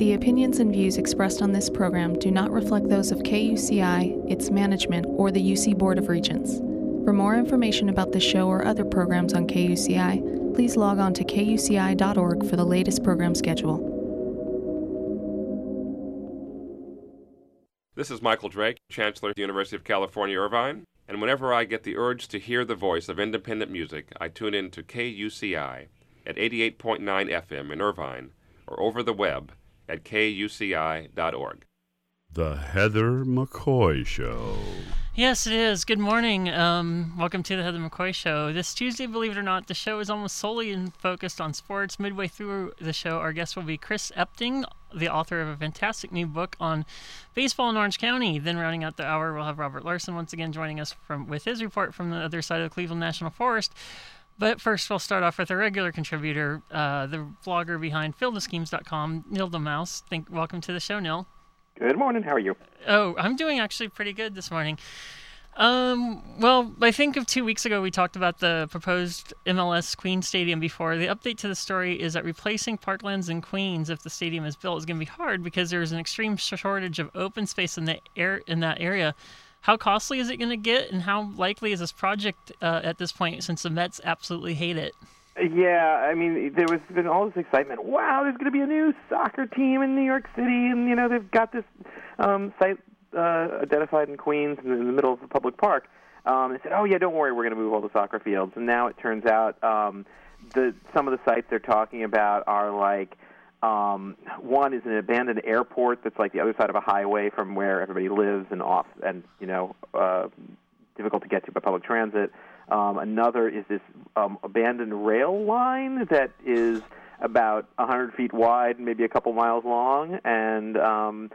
The opinions and views expressed on this program do not reflect those of KUCI, its management, or the UC Board of Regents. For more information about the show or other programs on KUCI, please log on to kuci.org for the latest program schedule. This is Michael Drake, Chancellor of the University of California, Irvine, and whenever I get the urge to hear the voice of independent music, I tune in to KUCI at 88.9 FM in Irvine or over the web at kuci.org. The Heather McCoy Show. Yes, it is. Good morning. Um, welcome to the Heather McCoy Show. This Tuesday, believe it or not, the show is almost solely focused on sports. Midway through the show, our guest will be Chris Epting, the author of a fantastic new book on baseball in Orange County. Then, rounding out the hour, we'll have Robert Larson once again joining us from with his report from the other side of the Cleveland National Forest. But first, we'll start off with a regular contributor, uh, the blogger behind FieldofSchemes.com, Neil deMause. Think, welcome to the show, Neil. Good morning. How are you? Oh, I'm doing actually pretty good this morning. Um, well, I think of two weeks ago we talked about the proposed MLS Queens Stadium before. The update to the story is that replacing Parklands in Queens, if the stadium is built, is going to be hard because there's an extreme shortage of open space in the air in that area. How costly is it going to get, and how likely is this project uh, at this point since the Mets absolutely hate it? Yeah, I mean, there was been all this excitement. Wow, there's going to be a new soccer team in New York City, and you know they've got this um, site uh, identified in Queens in the middle of a public park. Um, they said, "Oh yeah, don't worry, we're going to move all the soccer fields." And now it turns out um, the some of the sites they're talking about are like um, one is an abandoned airport that's like the other side of a highway from where everybody lives and off and you know uh, difficult to get to by public transit. Um, another is this um, abandoned rail line that is about 100 feet wide, maybe a couple miles long, and um,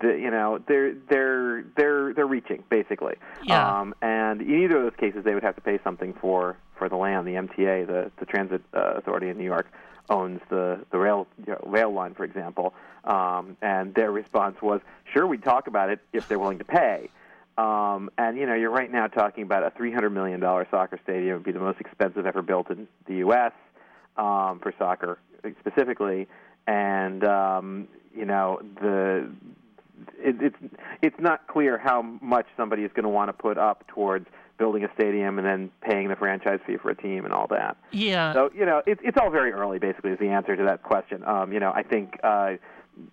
the, you know they're they're they're they're reaching basically. Yeah. Um, and in either of those cases, they would have to pay something for for the land. The MTA, the the Transit uh, Authority in New York, owns the the rail you know, rail line, for example. Um, and their response was, "Sure, we'd talk about it if they're willing to pay." Um, and you know, you're right now talking about a 300 million dollar soccer stadium. It would be the most expensive ever built in the U.S. Um, for soccer specifically, and um, you know the it, it's it's not clear how much somebody is going to want to put up towards building a stadium and then paying the franchise fee for a team and all that. Yeah. So you know, it's it's all very early. Basically, is the answer to that question. Um, you know, I think uh,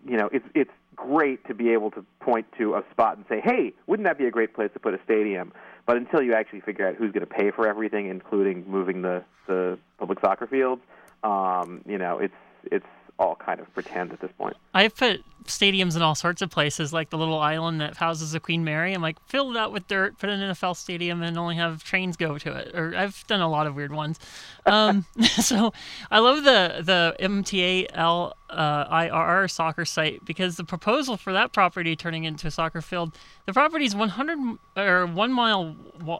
you know it's it's great to be able to point to a spot and say, hey, wouldn't that be a great place to put a stadium? But until you actually figure out who's going to pay for everything, including moving the the public soccer fields, um, you know, it's it's all kind of pretend at this point. I've put stadiums in all sorts of places, like the little island that houses the Queen Mary. I'm like, fill it out with dirt, put an NFL stadium, and only have trains go to it. Or I've done a lot of weird ones. Um, so I love the the MTAL uh, IRR soccer site because the proposal for that property turning into a soccer field, the property is 100 or one mile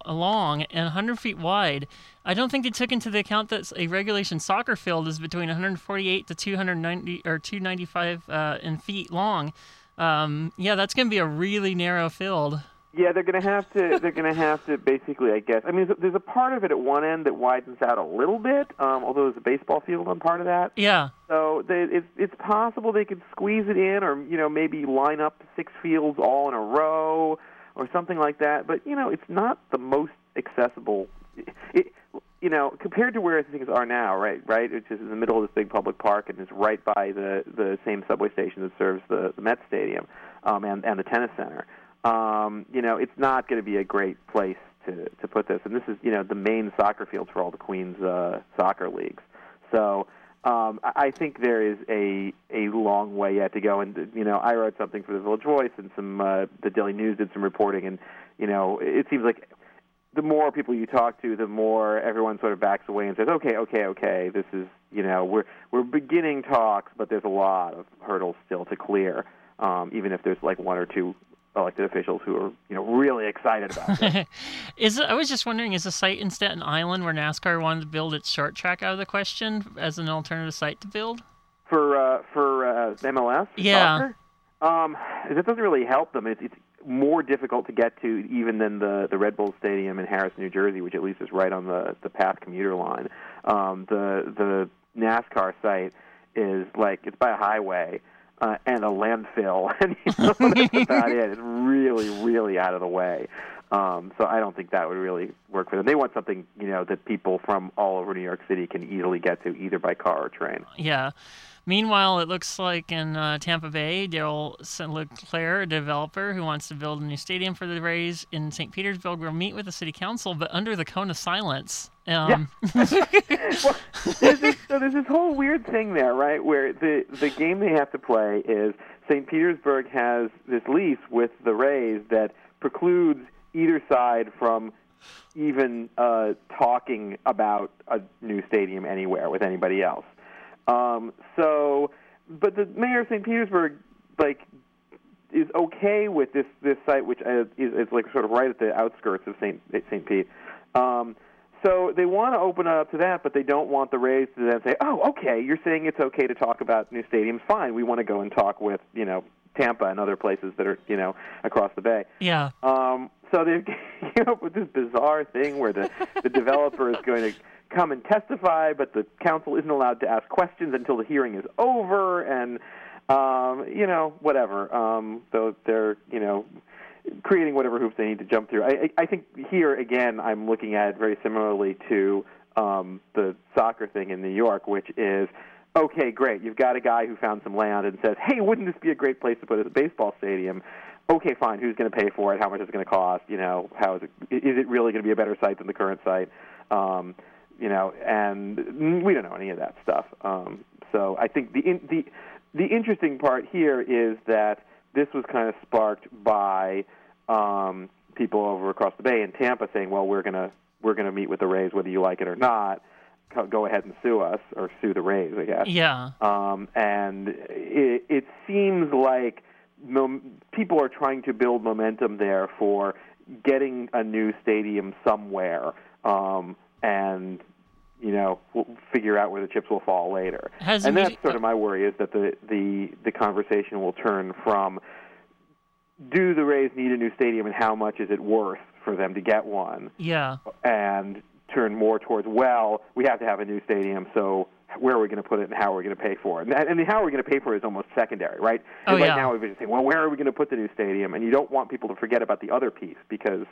long and 100 feet wide. I don't think they took into the account that a regulation soccer field is between 148 to 290 or 295 uh, in feet long. Um, yeah, that's going to be a really narrow field. Yeah, they're going to have to. They're going to have to basically, I guess. I mean, there's a, there's a part of it at one end that widens out a little bit, um, although there's a baseball field on part of that. Yeah. So they, it's it's possible they could squeeze it in, or you know, maybe line up six fields all in a row, or something like that. But you know, it's not the most accessible. It, you know, compared to where things are now, right? Right, it's just in the middle of this big public park, and it's right by the the same subway station that serves the the Met Stadium um, and and the tennis center. Um, you know, it's not going to be a great place to to put this. And this is you know the main soccer fields for all the Queens uh, soccer leagues. So um, I think there is a a long way yet to go. And you know, I wrote something for the Village Voice, and some uh, the Daily News did some reporting, and you know, it seems like the more people you talk to, the more everyone sort of backs away and says, "Okay, okay, okay, this is you know we're we're beginning talks, but there's a lot of hurdles still to clear, um, even if there's like one or two elected officials who are you know really excited about it." is I was just wondering, is the site in Staten Island where NASCAR wanted to build its short track out of the question as an alternative site to build? for uh, for uh, MLS. Yeah. Soccer? Um, that doesn't really help them. It's, it's more difficult to get to even than the the Red Bull Stadium in Harrison, New Jersey, which at least is right on the the PATH commuter line. Um, the the NASCAR site is like it's by a highway, uh, and a landfill, and you know, that's about it. It's really, really out of the way. Um, so I don't think that would really work for them. They want something, you know, that people from all over New York City can easily get to, either by car or train. Yeah. Meanwhile, it looks like in uh, Tampa Bay, Daryl St. LeClair, a developer who wants to build a new stadium for the Rays in St. Petersburg, will meet with the city council, but under the cone of silence. Um, well, there's this, so there's this whole weird thing there, right? Where the the game they have to play is St. Petersburg has this lease with the Rays that precludes either side from even uh, talking about a new stadium anywhere with anybody else. Um, so, but the mayor of St. Petersburg, like, is okay with this this site, which uh, is, is like sort of right at the outskirts of St. St. Pete. Um, so they want to open it up to that, but they don't want the Rays to then say, "Oh, okay, you're saying it's okay to talk about new stadiums. Fine, we want to go and talk with you know Tampa and other places that are you know across the bay." Yeah. Um, so they came up with this bizarre thing where the the developer is going to come and testify, but the council isn't allowed to ask questions until the hearing is over, and um, you know whatever. Um, so they're you know creating whatever hoops they need to jump through. I, I think here again, I'm looking at it very similarly to um, the soccer thing in New York, which is okay, great. You've got a guy who found some land and says, hey, wouldn't this be a great place to put a baseball stadium? Okay, fine. Who's going to pay for it? How much is it going to cost? You know, how is it? Is it really going to be a better site than the current site? Um, you know, and we don't know any of that stuff. Um, so I think the in, the the interesting part here is that this was kind of sparked by um, people over across the bay in Tampa saying, "Well, we're gonna we're gonna meet with the Rays whether you like it or not. Go ahead and sue us or sue the Rays, I guess." Yeah. Um, and it, it seems like people are trying to build momentum there for getting a new stadium somewhere, um, and you know, we'll figure out where the chips will fall later. Has and that's sort of my worry is that the, the the conversation will turn from do the Rays need a new stadium and how much is it worth for them to get one, Yeah. and turn more towards well, we have to have a new stadium, so where are we going to put it and how are we going to pay for it? And, and how are we going to pay for it is almost secondary, right? Oh, And right yeah. now we're just saying, well, where are we going to put the new stadium? And you don't want people to forget about the other piece because,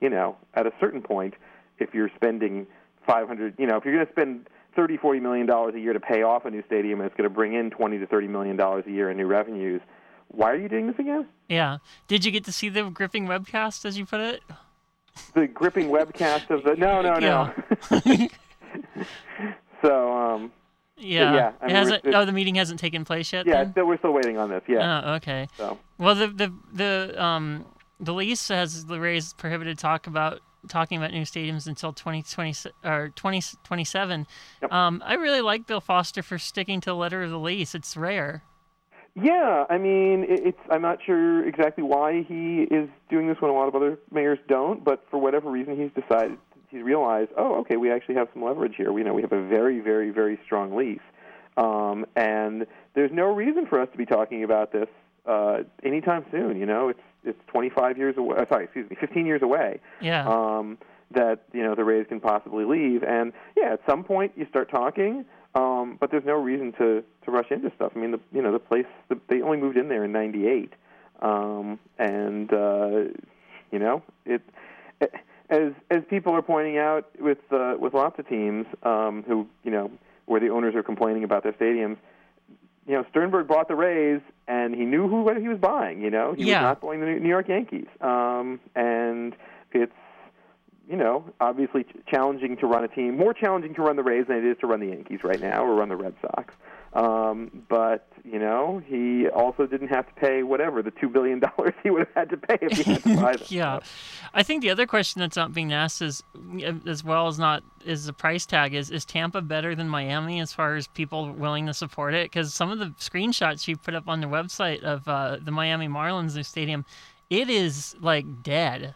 you know, at a certain point, if you're spending 500, you know, if you're going to spend 30, 40 million dollars a year to pay off a new stadium and it's going to bring in 20 to 30 million dollars a year in new revenues, why are you doing this again? Yeah. Did you get to see the gripping webcast, as you put it? The gripping webcast of the no, no, no. so, um, Yeah. yeah, I it mean, hasn't. we're- Oh, the meeting hasn't taken place yet. yeah, still, we're still waiting on this. Yeah. Oh, okay. So. Well, the the the um the lease has the Rays prohibited talk about talking about new stadiums until 2020 or 2027. Yep. Um, I really like Bill Foster for sticking to the letter of the lease. It's rare. Yeah, I mean, it's. I'm not sure exactly why he is doing this when a lot of other mayors don't, but for whatever reason, he's decided. He's realized, oh, okay, we actually have some leverage here. We know we have a very, very, very strong lease, um, and there's no reason for us to be talking about this uh, anytime soon. You know, it's it's 25 years away. uh, Sorry, excuse me, 15 years away. Yeah. um, that you know the Rays can possibly leave. And yeah, at some point you start talking, um, but there's no reason to to rush into stuff. I mean, the you know the place the, they only moved in there in '98, um, and uh, you know it. As as people are pointing out with uh, with lots of teams um, who you know where the owners are complaining about their stadiums, you know Sternberg bought the Rays and he knew who what he was buying. You know he Yeah. was not buying the New York Yankees, um, and it's you know, obviously challenging to run a team, more challenging to run the Rays than it is to run the Yankees right now or run the Red Sox. Um, but you know, he also didn't have to pay whatever the two billion dollars he would have had to pay if he had to buy them. yeah. I think the other question that's not being asked is, as well as not, is the price tag. Is is Tampa better than Miami as far as people willing to support it? Because some of the screenshots you put up on their website of uh, the Miami Marlins new stadium, it is like dead.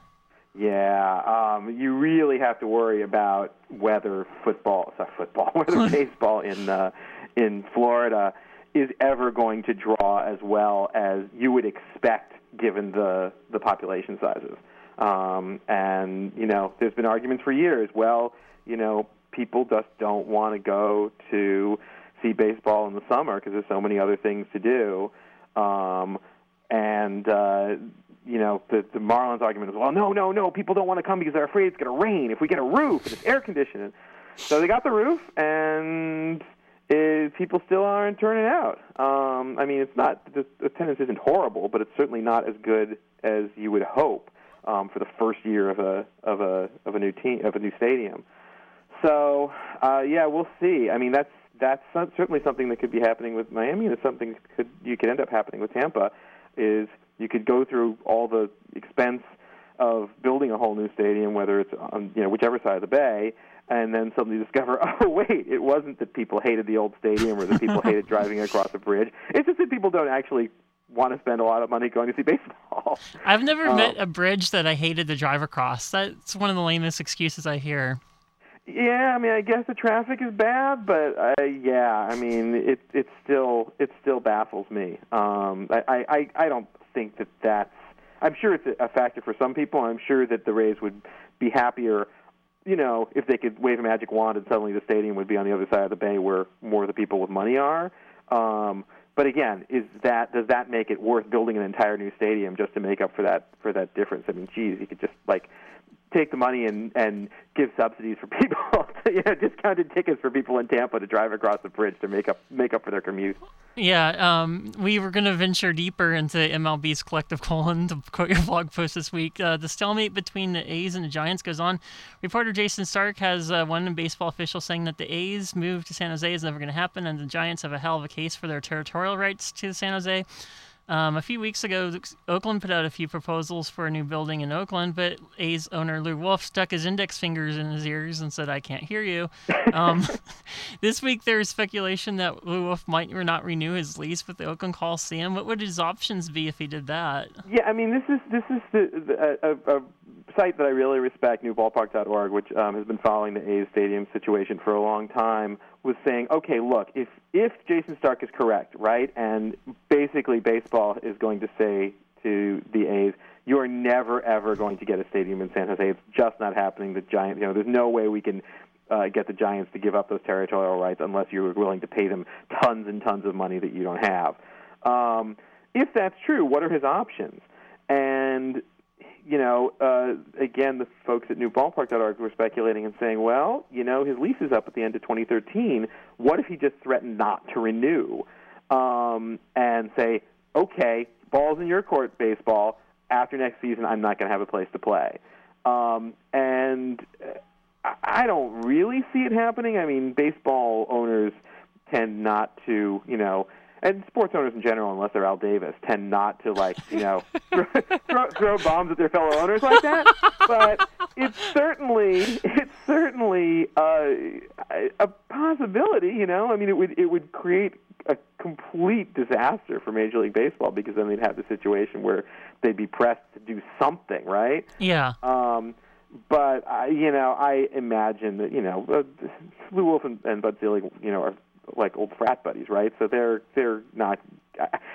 Yeah, um, you really have to worry about whether football, sorry, football, whether baseball in uh, in Florida is ever going to draw as well as you would expect given the the population sizes. Um, and you know, there's been arguments for years. Well, you know, people just don't want to go to see baseball in the summer because there's so many other things to do. Um, and uh, you know, the, the Marlins argument is, well, no, no, no, people don't want to come because they're afraid it's going to rain if we get a roof and it's air conditioned. So they got the roof, and it, people still aren't turning out. Um, I mean, it's not the attendance isn't horrible, but it's certainly not as good as you would hope um, for the first year of a of a of a new team of a new stadium. So uh, yeah, we'll see. I mean, that's that's certainly something that could be happening with Miami, and it's something could you could end up happening with Tampa. Is you could go through all the expense of building a whole new stadium, whether it's on you know whichever side of the bay, and then suddenly discover, oh wait, it wasn't that people hated the old stadium or that people hated driving across a bridge. It's just that people don't actually want to spend a lot of money going to see baseball. I've never um, met a bridge that I hated to drive across. That's one of the lamest excuses I hear. Yeah, I mean, I guess the traffic is bad, but uh, yeah, I mean, it it still it still baffles me. Um, I I I don't think that that's. I'm sure it's a factor for some people. I'm sure that the Rays would be happier, you know, if they could wave a magic wand and suddenly the stadium would be on the other side of the bay where more of the people with money are. Um, but again, is that does that make it worth building an entire new stadium just to make up for that for that difference? I mean, geez, you could just like take the money and and give subsidies for people, you know, discounted tickets for people in Tampa to drive across the bridge to make up make up for their commute. Yeah, um, we were going to venture deeper into MLB's collective colon to quote your blog post this week. Uh, the stalemate between the A's and the Giants goes on. Reporter Jayson Stark has uh, one baseball official saying that the A's move to San Jose is never going to happen, and the Giants have a hell of a case for their territorial rights to San Jose. Um, a few weeks ago, Oakland put out a few proposals for a new building in Oakland, but A's owner Lew Wolff stuck his index fingers in his ears and said, "I can't hear you." Um, this week, there is speculation that Lew Wolff might or not renew his lease with the Oakland Coliseum. What would his options be if he did that? Yeah, I mean, this is this is the, the, a, a site that I really respect, newballpark.org, which um, has been following the A's stadium situation for a long time, was saying, okay, look, if if Jayson Stark is correct, right, and basically baseball is going to say to the A's, you are never ever going to get a stadium in San Jose. It's just not happening. The Giants, you know, there's no way we can uh, get the Giants to give up those territorial rights unless you're willing to pay them tons and tons of money that you don't have. Um, if that's true, what are his options? And you know, uh, again, the folks at newballpark.org were speculating and saying, well, you know, his lease is up at the end of 2013. What if he just threatened not to renew um, and say, okay, ball's in your court, baseball. After next season, I'm not going to have a place to play. Um, and I don't really see it happening. I mean, baseball owners tend not to, you know, and sports owners in general, unless they're Al Davis, tend not to like you know throw, throw bombs at their fellow owners like that. But it's certainly it's certainly uh, a possibility. You know, I mean, it would it would create a complete disaster for Major League Baseball because then they'd have the situation where they'd be pressed to do something, right? Yeah. Um, but I, you know, I imagine that you know, uh, Lew Wolff and, and Bud Selig, you know, are like old frat buddies, right? So they're they're not.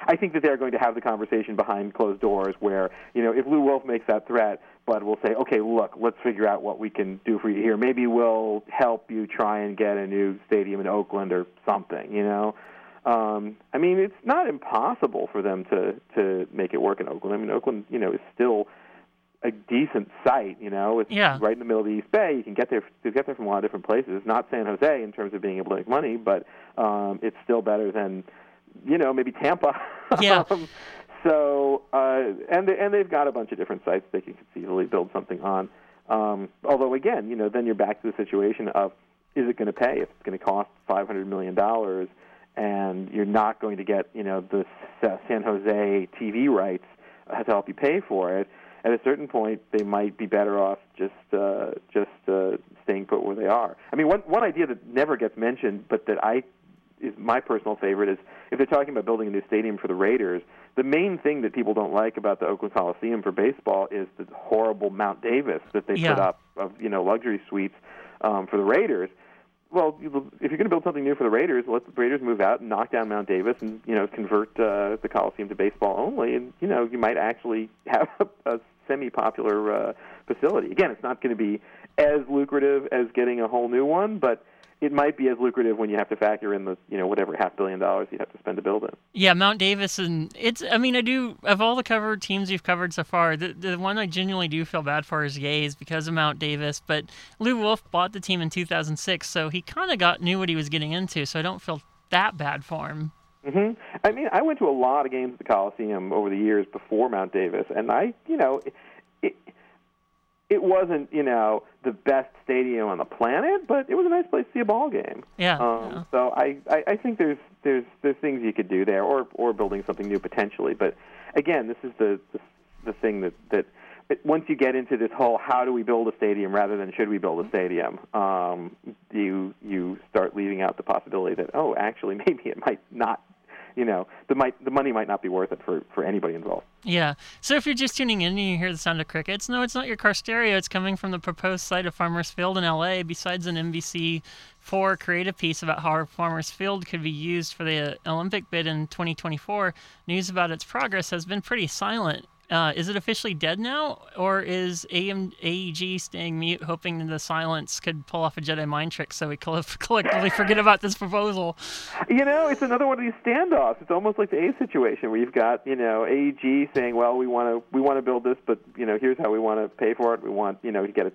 I think that they're going to have the conversation behind closed doors, where you know if Lew Wolff makes that threat, Bud will say, "Okay, look, let's figure out what we can do for you here. Maybe we'll help you try and get a new stadium in Oakland or something." You know, um, I mean, it's not impossible for them to to make it work in Oakland. I mean, Oakland, you know, is still a decent site. You know, it's yeah. right in the middle of the East Bay. You can get there. You get there from a lot of different places. It's not San Jose in terms of being able to make money, but um, it's still better than, you know, maybe Tampa. Yeah. um, so uh, and they, and they've got a bunch of different sites they can easily build something on. Um, although again, you know, then you're back to the situation of is it going to pay? If it's going to cost five hundred million dollars, and you're not going to get you know the San Jose TV rights to help you pay for it at a certain point they might be better off just uh, just uh, staying put where they are. I mean, one one idea that never gets mentioned, but that I is my personal favorite is if they're talking about building a new stadium for the Raiders. The main thing that people don't like about the Oakland Coliseum for baseball is the horrible Mount Davis that they yeah. put up of you know luxury suites um, for the Raiders well, if you're going to build something new for the Raiders, let the Raiders move out and knock down Mount Davis, and you know convert uh, the Coliseum to baseball only, and you know you might actually have a, a semi-popular uh, facility. Again, it's not going to be as lucrative as getting a whole new one, but it might be as lucrative when you have to factor in the you know whatever half billion dollars you have to spend to build it. Yeah, Mount Davis, and it's. I mean, I do of all the covered teams you've covered so far, the the one I genuinely do feel bad for is Yays because of Mount Davis. But Lew Wolff bought the team in 2006, so he kind of got knew what he was getting into. So I don't feel that bad for him. Hmm I mean, I went to a lot of games at the Coliseum over the years before Mount Davis, and I, you know, it, it, it wasn't, you know, the best stadium on the planet, but it was a nice place to see a ball game. Yeah. Um, yeah. So I, I, I think there's there's there's things you could do there, or or building something new potentially. But again, this is the the, the thing that that once you get into this whole how do we build a stadium rather than should we build a stadium, um, you you start leaving out the possibility that oh actually maybe it might not, you know, the might the money might not be worth it for for anybody involved. Yeah. So if you're just tuning in and you hear the sound of crickets, no, it's not your car stereo. It's coming from the proposed site of Farmers Field in LA, besides an NBC 4 creative piece about how Farmers Field could be used for the Olympic bid in 2024. News about its progress has been pretty silent. Uh, is it officially dead now, or is AM, AEG staying mute, hoping the silence could pull off a Jedi mind trick so we coll- collectively forget about this proposal? You know, it's another one of these standoffs. It's almost like the A situation where you've got you know AEG saying, "Well, we want to we want to build this, but you know here's how we want to pay for it. We want you know to get a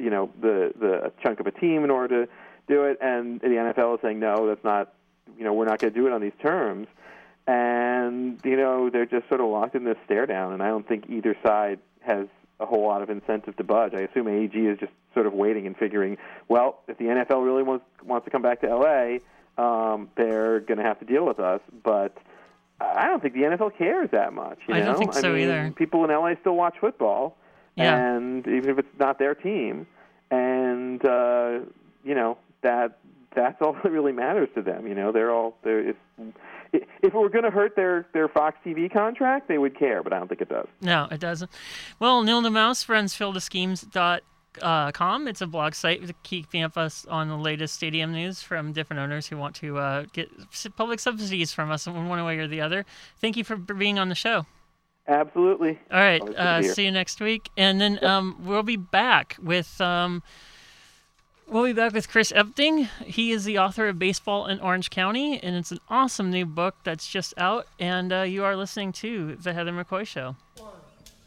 you know the the chunk of a team in order to do it," and the NFL is saying, "No, that's not you know we're not going to do it on these terms." And you know they're just sort of locked in this stare down, and I don't think either side has a whole lot of incentive to budge. I assume AEG is just sort of waiting and figuring, well, if the NFL really wants wants to come back to LA, um, they're going to have to deal with us. But I don't think the NFL cares that much. You I know? don't think so mean, either. People in LA still watch football, Yeah. and even if it's not their team, and uh, you know that that's all that really matters to them. You know, they're all they're. If, if it were going to hurt their their Fox TV contract, they would care, but I don't think it does. No, it doesn't. Well, Neil deMause runs fieldofschemes.com. It's a blog site to keeping up us on the latest stadium news from different owners who want to uh, get public subsidies from us in one way or the other. Thank you for being on the show. Absolutely. All right, Always good to uh, see you next week, and then um, we'll be back with. Um, We'll be back with Chris Epting. He is the author of Baseball in Orange County, and it's an awesome new book that's just out. And uh, you are listening to The Heather McCoy Show.